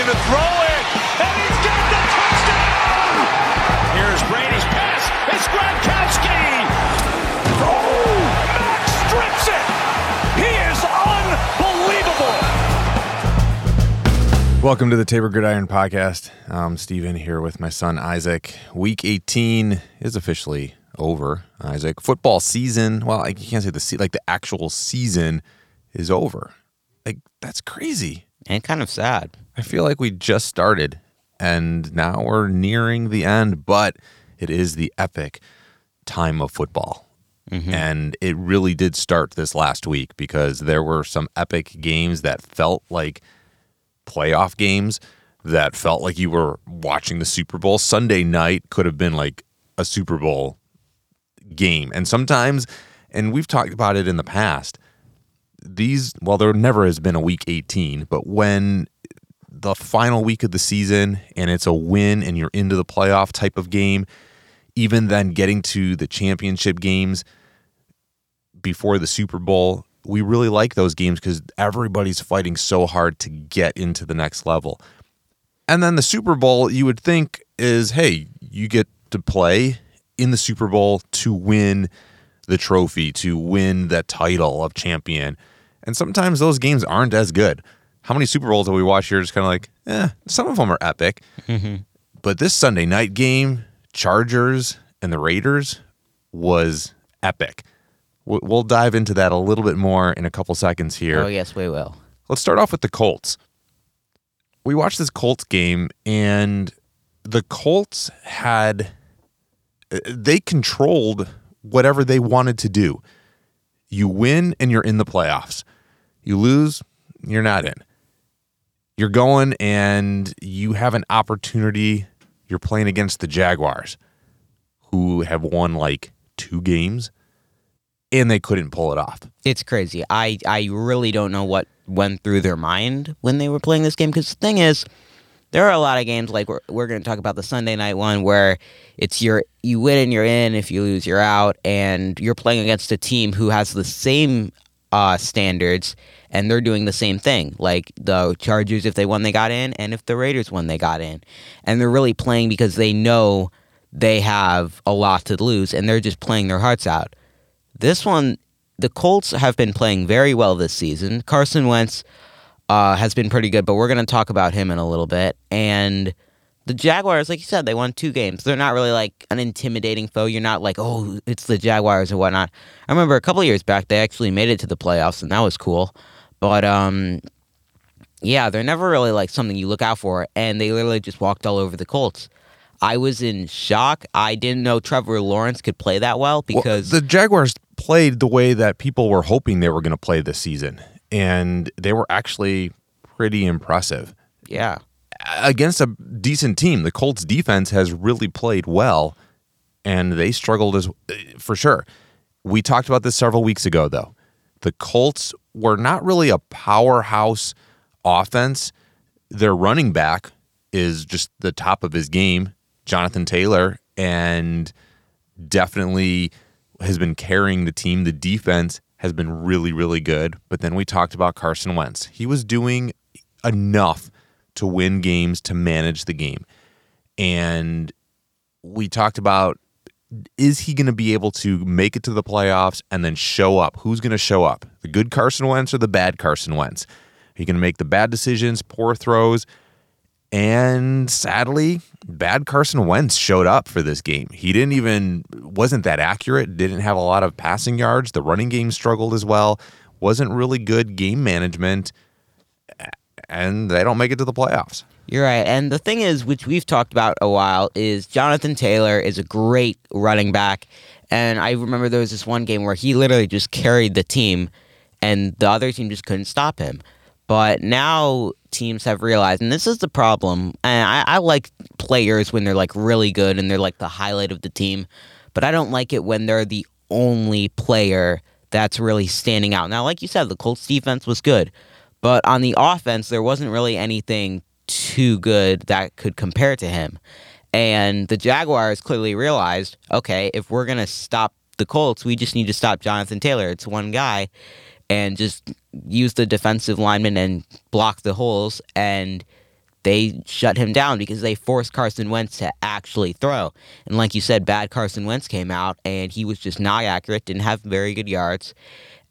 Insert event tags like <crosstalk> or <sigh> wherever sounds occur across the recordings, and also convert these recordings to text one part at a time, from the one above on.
looking to throw it, and he's got the touchdown! Here's Brady's pass. It's Gronkowski! Oh, Max strips it! He is unbelievable! Welcome to the Tabor Gridiron Podcast. I'm Steven here with my son Isaac. Week 18 is officially over, Isaac. Football season, well, I can't say the se- like the actual season is over. Like that's crazy. and kind of sad. I feel like we just started and now we're nearing the end, but it is the epic time of football. Mm-hmm. And it really did start this last week because there were some epic games that felt like playoff games that felt like you were watching the Super Bowl. Sunday night could have been like a Super Bowl game. And sometimes, and we've talked about it in the past, these, well, there never has been a week 18, but when the final week of the season and it's a win and you're into the playoff type of game, even then getting to the championship games before the Super Bowl, we really like those games because everybody's fighting so hard to get into the next level. And then the Super Bowl, you would think is, hey, you get to play in the Super Bowl to win the trophy, to win that title of champion. And sometimes those games aren't as good. How many Super Bowls have we watched here? Just kind of like, eh, some of them are epic. But this Sunday night game, Chargers and the Raiders, was epic. We'll dive into that a little bit more in a couple seconds here. Oh yes, we will. Let's start off with the Colts. We watched this Colts game, and the Colts had they controlled whatever they wanted to do. You win, and you're in the playoffs. You lose, you're not in. You're going, and you have an opportunity. You're playing against the Jaguars, who have won like two games, and they couldn't pull it off. It's crazy. I I really don't know what went through their mind when they were playing this game. Because the thing is, there are a lot of games like we're we're going to talk about the Sunday night one where it's your you win and you're in. If you lose, you're out, and you're playing against a team who has the same uh, standards and they're doing the same thing. Like the Chargers, if they won, they got in, and if the Raiders won, they got in, and they're really playing because they know they have a lot to lose, and they're just playing their hearts out. This one, the Colts have been playing very well this season. Carson Wentz uh, has been pretty good, but we're going to talk about him in a little bit. And the Jaguars, like you said, they won two games. They're not really like an intimidating foe. You're not like, oh, it's the Jaguars or whatnot. I remember a couple years back, they actually made it to the playoffs, and that was cool. But um, yeah, they're never really like something you look out for, and they literally just walked all over the Colts. I was in shock. I didn't know Trevor Lawrence could play that well Well, because the Jaguars played the way that people were hoping they were going to play this season, and they were actually pretty impressive yeah, against a decent team. The Colts defense has really played well, and they struggled as for sure. We talked about this several weeks ago, though. The Colts were not really a powerhouse offense. Their running back is just the top of his game, Jonathan Taylor, and definitely has been carrying the team. The defense has been really, really good. But then we talked about Carson Wentz. He was doing enough to win games, to manage the game. And we talked about is he going to be able to make it to the playoffs and then show up? Who's going to show up? The good Carson Wentz or the bad Carson Wentz? He going to make the bad decisions, poor throws, and sadly, bad Carson Wentz showed up for this game. He didn't even wasn't that accurate, didn't have a lot of passing yards. The running game struggled as well. Wasn't really good game management and they don't make it to the playoffs. You're right. And the thing is, which we've talked about a while, is Jonathan Taylor is a great running back. And I remember there was this one game where he literally just carried the team and the other team just couldn't stop him. But now teams have realized, and this is the problem. And I, I like players when they're like really good and they're like the highlight of the team, but I don't like it when they're the only player that's really standing out. Now, like you said, the Colts defense was good, but on the offense, there wasn't really anything too good that could compare to him. And the Jaguars clearly realized, okay, if we're gonna stop the Colts, we just need to stop Jonathan Taylor. It's one guy, and just use the defensive lineman and block the holes. And they shut him down because they forced Carson Wentz to actually throw. And like you said, bad Carson Wentz came out and he was just not accurate, didn't have very good yards.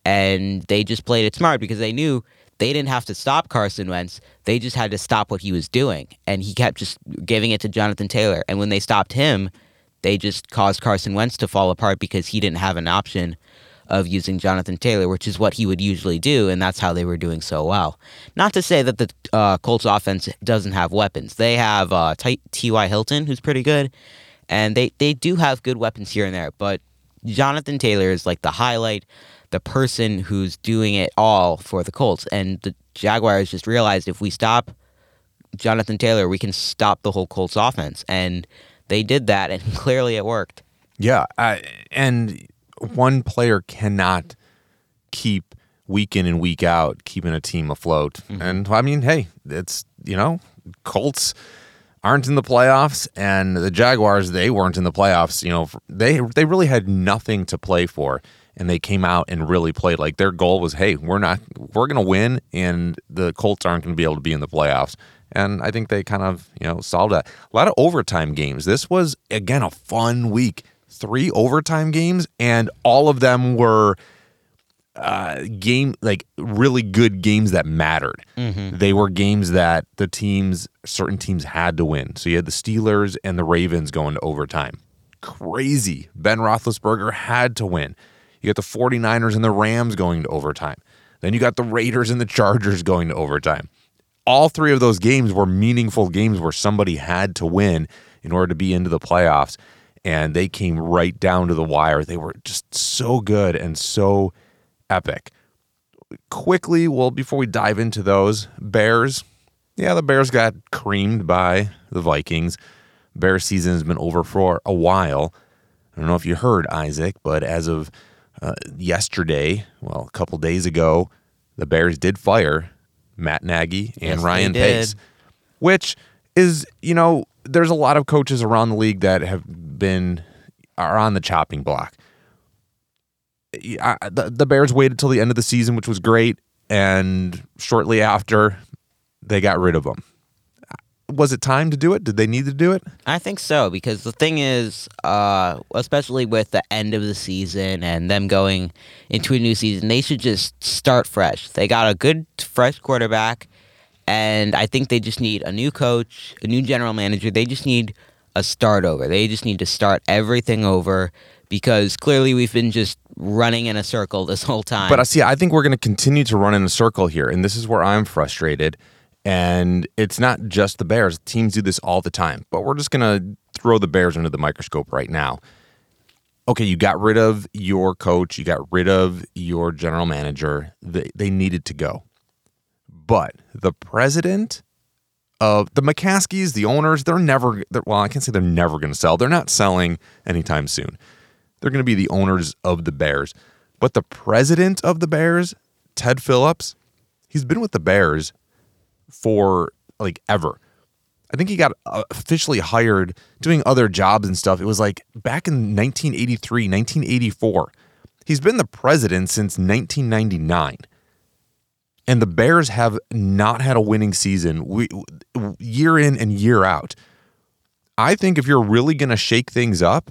And they just played it smart because they knew they didn't have to stop Carson Wentz. They just had to stop what he was doing. And he kept just giving it to Jonathan Taylor. And when they stopped him, they just caused Carson Wentz to fall apart because he didn't have an option of using Jonathan Taylor, which is what he would usually do, and that's how they were doing so well. Not to say that the uh, Colts offense doesn't have weapons. They have uh, T.Y. Hilton, who's pretty good, and they, they do have good weapons here and there, but Jonathan Taylor is like the highlight, the person who's doing it all for the Colts. And the Jaguars just realized if we stop Jonathan Taylor, we can stop the whole Colts offense. And they did that, and <laughs> clearly it worked. Yeah, and one player cannot keep week in and week out keeping a team afloat. Mm-hmm. And I mean, hey, it's you know, Colts aren't in the playoffs, and the Jaguars they weren't in the playoffs. You know, they they really had nothing to play for, and they came out and really played like their goal was, hey, we're not we're gonna win, and the Colts aren't gonna be able to be in the playoffs. And I think they kind of, you know, solved that. A lot of overtime games. This was, again, a fun week. Three overtime games, and all of them were uh, game like really good games that mattered. Mm-hmm. They were games that the teams, certain teams, had to win. So you had the Steelers and the Ravens going to overtime. Crazy. Ben Roethlisberger had to win. You got the 49ers and the Rams going to overtime. Then you got the Raiders and the Chargers going to overtime all three of those games were meaningful games where somebody had to win in order to be into the playoffs. And they came right down to the wire. They were just so good and so epic. Quickly, well, before we dive into those, Bears. Yeah, the Bears got creamed by the Vikings. Bears season has been over for a while. I don't know if you heard, Isaac, but as of uh, yesterday, well, a couple days ago, the Bears did fire Matt Nagy and yes, Ryan Pace, which is, you know, there's a lot of coaches around the league that have been are on the chopping block. I, the, the Bears waited till the end of the season, which was great, and shortly after, they got rid of him was it time to do it? Did they need to do it? I think so because the thing is, uh, especially with the end of the season and them going into a new season, they should just start fresh. They got a good fresh quarterback, and I think they just need a new coach, a new general manager. They just need a start over. They just need to start everything over because clearly we've been just running in a circle this whole time. But I see. I think we're going to continue to run in a circle here, and this is where I'm frustrated and it's not just the Bears. Teams do this all the time. But we're just going to throw the Bears under the microscope right now. Okay, you got rid of your coach, you got rid of your general manager. They, they needed to go. But the president of the McCaskies, the owners, they're never, they're, well, I can't say they're never going to sell. They're not selling anytime soon. They're going to be the owners of the Bears. But the president of the Bears, Ted Phillips, he's been with the Bears for like ever. I think he got uh, officially hired doing other jobs and stuff. It was like back in 1983, 1984. He's been the president since 1999. And the Bears have not had a winning season year in and year out. I think if you're really going to shake things up,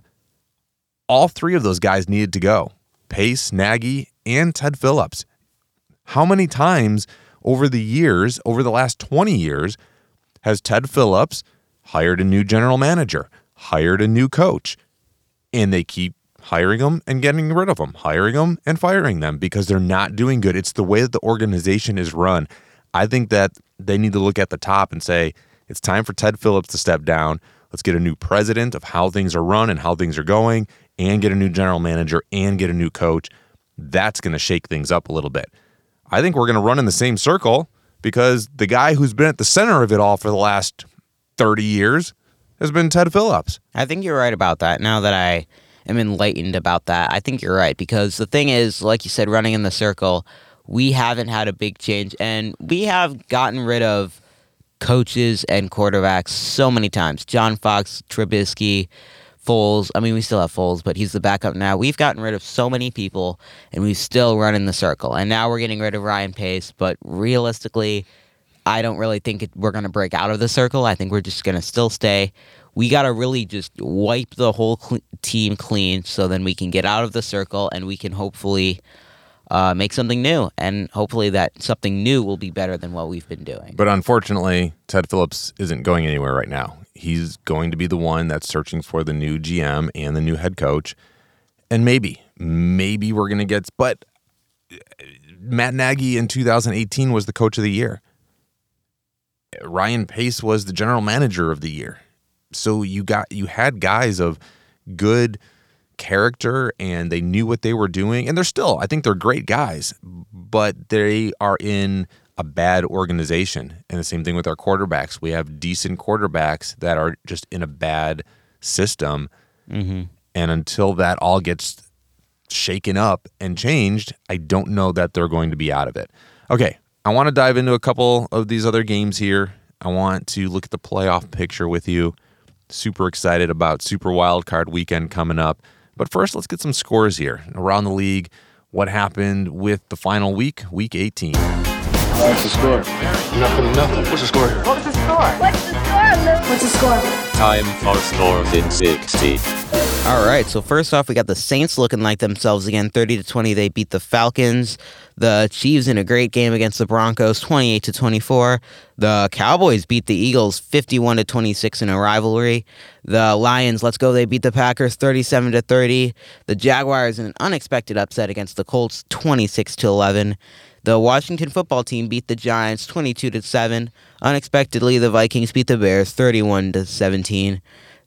all three of those guys needed to go Pace, Nagy, and Ted Phillips. How many times over the years, over the last 20 years, has Ted Phillips hired a new general manager, hired a new coach, and they keep hiring them and getting rid of them, hiring them and firing them because they're not doing good. It's the way that the organization is run. I think that they need to look at the top and say, it's time for Ted Phillips to step down. Let's get a new president of how things are run and how things are going, and get a new general manager and get a new coach. That's going to shake things up a little bit. I think we're going to run in the same circle because the guy who's been at the center of it all for the last 30 years has been Ted Phillips. I think you're right about that. Now that I am enlightened about that, I think you're right because the thing is, like you said, running in the circle, we haven't had a big change and we have gotten rid of coaches and quarterbacks so many times. John Fox, Trubisky, Foles. I mean, we still have Foles, but he's the backup now. We've gotten rid of so many people, and we still run in the circle. And now we're getting rid of Ryan Pace. But realistically, I don't really think it, we're going to break out of the circle. I think we're just going to still stay. We got to really just wipe the whole cl- team clean so then we can get out of the circle and we can hopefully uh, make something new. And hopefully that something new will be better than what we've been doing. But unfortunately, Ted Phillips isn't going anywhere right now. He's going to be the one that's searching for the new GM and the new head coach. And maybe, maybe we're going to get, but uh, Matt Nagy in 2018 was the coach of the year. Ryan Pace was the general manager of the year. So you got you had guys of good character and they knew what they were doing and they're still I think they're great guys, but they are in a bad organization. And the same thing with our quarterbacks. We have decent quarterbacks that are just in a bad system. Mm-hmm. And until that all gets shaken up and changed, I don't know that they're going to be out of it. Okay, I want to dive into a couple of these other games here. I want to look at the playoff picture with you. Super excited about Super Wild Card weekend coming up. But first, let's get some scores here around the league. What happened with the final week, week 18? What's the score? Nothing, nothing. What's the score? What's the score? What's the score, Luke? What's the score? Time for scores in 60. All right. So first off, we got the Saints looking like themselves again. Thirty to twenty, they beat the Falcons. The Chiefs in a great game against the Broncos, twenty-eight to twenty-four. The Cowboys beat the Eagles, fifty-one to twenty-six in a rivalry. The Lions, let's go, they beat the Packers, thirty-seven to thirty. The Jaguars in an unexpected upset against the Colts, twenty-six to eleven. The Washington football team beat the Giants 22 to 7. Unexpectedly, the Vikings beat the Bears 31 to 17.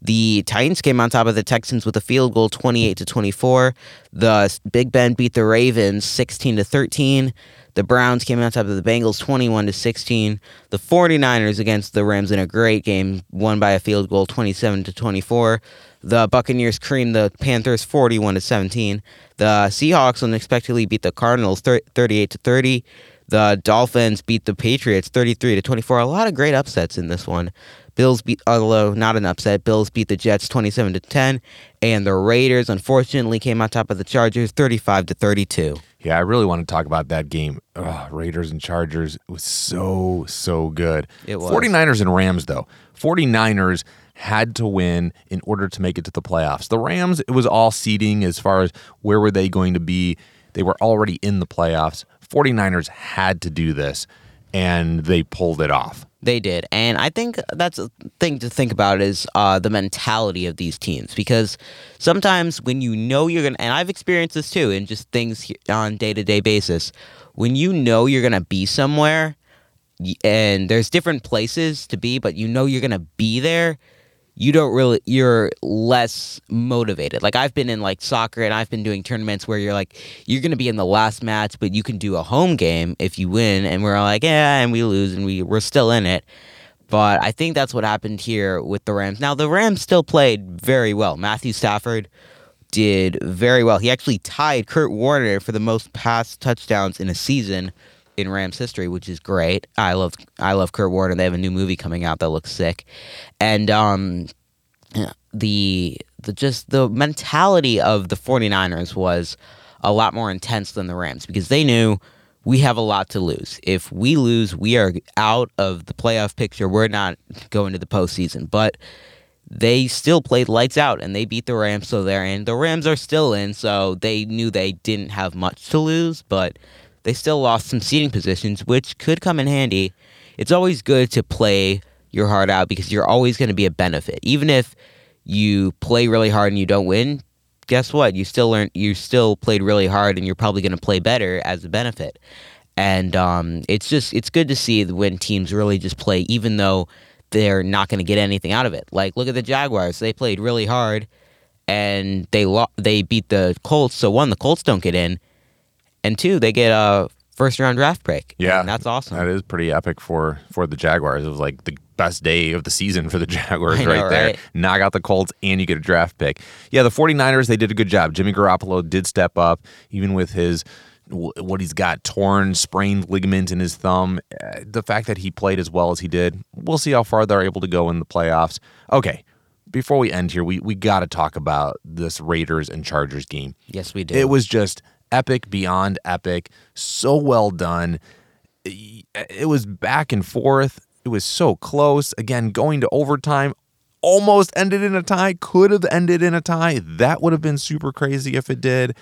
The Titans came on top of the Texans with a field goal 28 to 24. The Big Ben beat the Ravens 16 to 13. The Browns came on top of the Bengals 21 to 16. The 49ers against the Rams in a great game won by a field goal 27 to 24. The Buccaneers creamed the Panthers 41 to 17. The Seahawks unexpectedly beat the Cardinals 38 to 30. The Dolphins beat the Patriots 33 to 24. A lot of great upsets in this one. Bills beat, although not an upset, Bills beat the Jets 27 to 10, and the Raiders unfortunately came on top of the Chargers 35 to 32. Yeah, I really want to talk about that game. Ugh, Raiders and Chargers it was so, so good. It was. 49ers and Rams, though. 49ers had to win in order to make it to the playoffs. The Rams, it was all seeding as far as where were they going to be. They were already in the playoffs. 49ers had to do this, and they pulled it off. They did, and I think that's a thing to think about is uh, the mentality of these teams because sometimes when you know you're gonna, and I've experienced this too, in just things on day to day basis, when you know you're gonna be somewhere, and there's different places to be, but you know you're gonna be there, you don't really you're less motivated. Like I've been in like soccer and I've been doing tournaments where you're like you're going to be in the last match but you can do a home game if you win and we're like yeah and we lose and we we're still in it. But I think that's what happened here with the Rams. Now the Rams still played very well. Matthew Stafford did very well. He actually tied Kurt Warner for the most pass touchdowns in a season in Rams history, which is great. I love I love Kurt Warner. They have a new movie coming out that looks sick, and um, the the just the mentality of the 49ers was a lot more intense than the Rams because they knew we have a lot to lose. If we lose, we are out of the playoff picture. We're not going to the postseason, but they still played lights out and they beat the Rams, so they're in. The Rams are still in, so they knew they didn't have much to lose, but they still lost some seeding positions, which could come in handy. It's always good to play your heart out because you're always going to be a benefit. Even if you play really hard and you don't win, guess what? You still learned, You still played really hard, and you're probably going to play better as a benefit. And um, it's just it's good to see when teams really just play, even though they're not going to get anything out of it. Like look at the Jaguars; they played really hard, and they lo- they beat the Colts. So one, the Colts don't get in, and two, they get a first round draft pick. Yeah, And that's awesome. That is pretty epic for for the Jaguars. It was like the best day of the season for the <laughs> Jaguars know, right there. right? Knock out the Colts and you get a draft pick. Yeah, the 49ers, they did a good job. Jimmy Garoppolo did step up even with his what he's got torn sprained ligament in his thumb Uh, the fact that he played as well as he did we'll see how far they're able to go in the playoffs okay before we end here we we got to talk about this raiders and chargers game yes, we do. it was just epic beyond epic, so well done. it was back and forth. It was so close. Again, going to overtime, almost ended in a tie. Could have ended in a tie. That would have been super crazy if it did.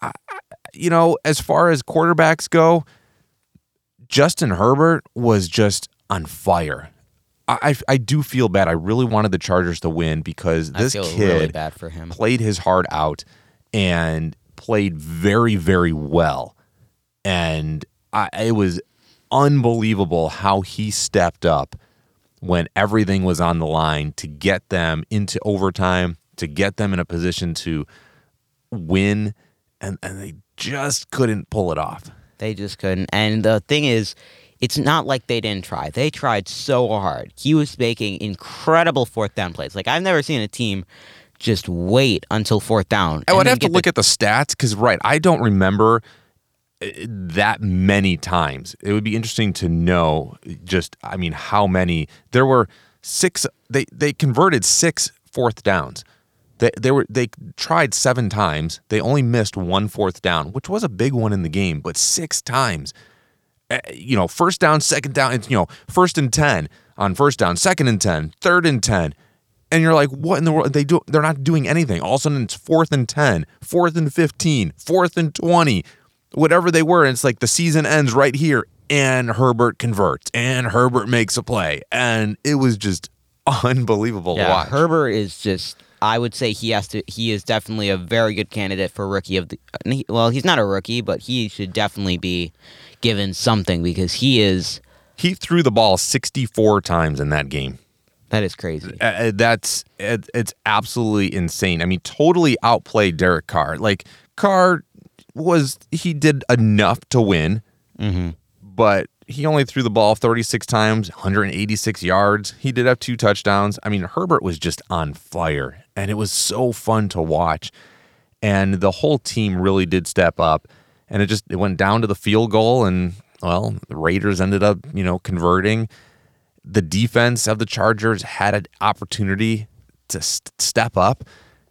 I, you know, as far as quarterbacks go, Justin Herbert was just on fire. I, I do feel bad. I really wanted the Chargers to win because this kid really bad for him. played his heart out and played very, very well. And I, it was unbelievable how he stepped up when everything was on the line to get them into overtime, to get them in a position to win. And, and they just couldn't pull it off. They just couldn't. And the thing is, it's not like they didn't try. They tried so hard. He was making incredible fourth down plays. Like I've never seen a team just wait until fourth down. I would have to look the- at the stats because, right, I don't remember uh, that many times. It would be interesting to know just, I mean, how many. There were six, they, they converted six fourth downs. They, they were they tried seven times. They only missed one fourth down, which was a big one in the game, but six times. Uh, You know, first down, second down, you know, first and 10 on first down, second and 10, third and 10 and you're like, what in the world? They do. They're not doing anything. All of a sudden, it's fourth and 10, fourth and 15, fourth and 20, whatever they were. And it's like the season ends right here, and Herbert converts, and Herbert makes a play, and it was just unbelievable to Yeah, watch. Herbert is just. I would say he has to. He is definitely a very good candidate for rookie of the. Well, he's not a rookie, but he should definitely be given something because he is. he threw the ball 64 times in that game. That is crazy. Uh, uh, that's it, it's absolutely insane. I mean, totally outplayed Derek Carr. Like Carr was he did enough to win, but he only threw the ball 36 times, 186 yards. He did have two touchdowns. I mean, Herbert was just on fire, and it was so fun to watch. And the whole team really did step up, and it just it went down to the field goal, and well, the Raiders ended up you know converting the defense of the Chargers had an opportunity to st- step up.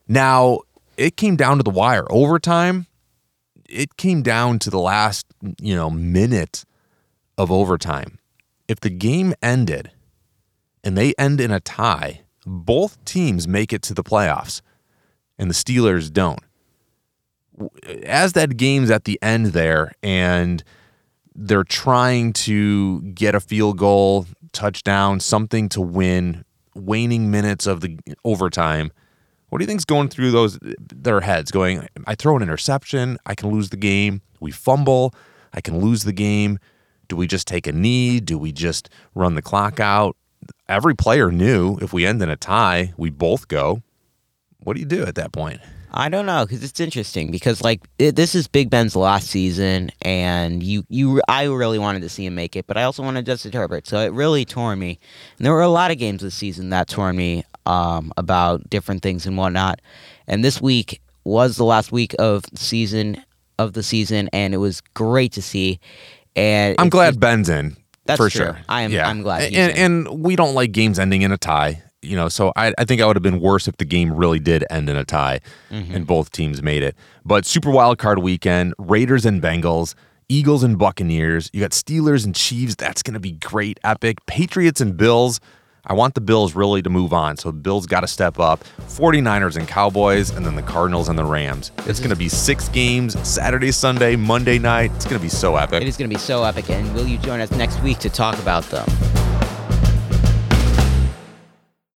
Now, it came down to the wire. Overtime, it came down to the last, you know, minute of overtime. If the game ended and they end in a tie, both teams make it to the playoffs and the Steelers don't. As that game's at the end there and they're trying to get a field goal, touchdown, something to win, waning minutes of the overtime. What do you think's going through those their heads? Going, I throw an interception, I can lose the game. We fumble, I can lose the game. Do we just take a knee? Do we just run the clock out? Every player knew if we end in a tie, we both go. What do you do at that point? I don't know because it's interesting because like it, this is Big Ben's last season, and you you I really wanted to see him make it, but I also wanted Justin Herbert, so it really tore me. And there were a lot of games this season that tore me um, about different things and whatnot. And this week was the last week of season of the season, and it was great to see. And I'm glad just- Ben's in. That's for true. sure. I am- I'm glad he's And, and we don't like games ending in a tie. You know, so I, I think I would have been worse if the game really did end in a tie Mm-hmm. and both teams made it. But Super Wild Card weekend, Raiders and Bengals, Eagles and Buccaneers. You got Steelers and Chiefs. That's going to be great, epic. Patriots and Bills. I want the Bills really to move on. So the Bills got to step up. 49ers and Cowboys, and then the Cardinals and the Rams. It's going to be six games Saturday, Sunday, Monday night. It's going to be so epic. It is going to be so epic, and will you join us next week to talk about them?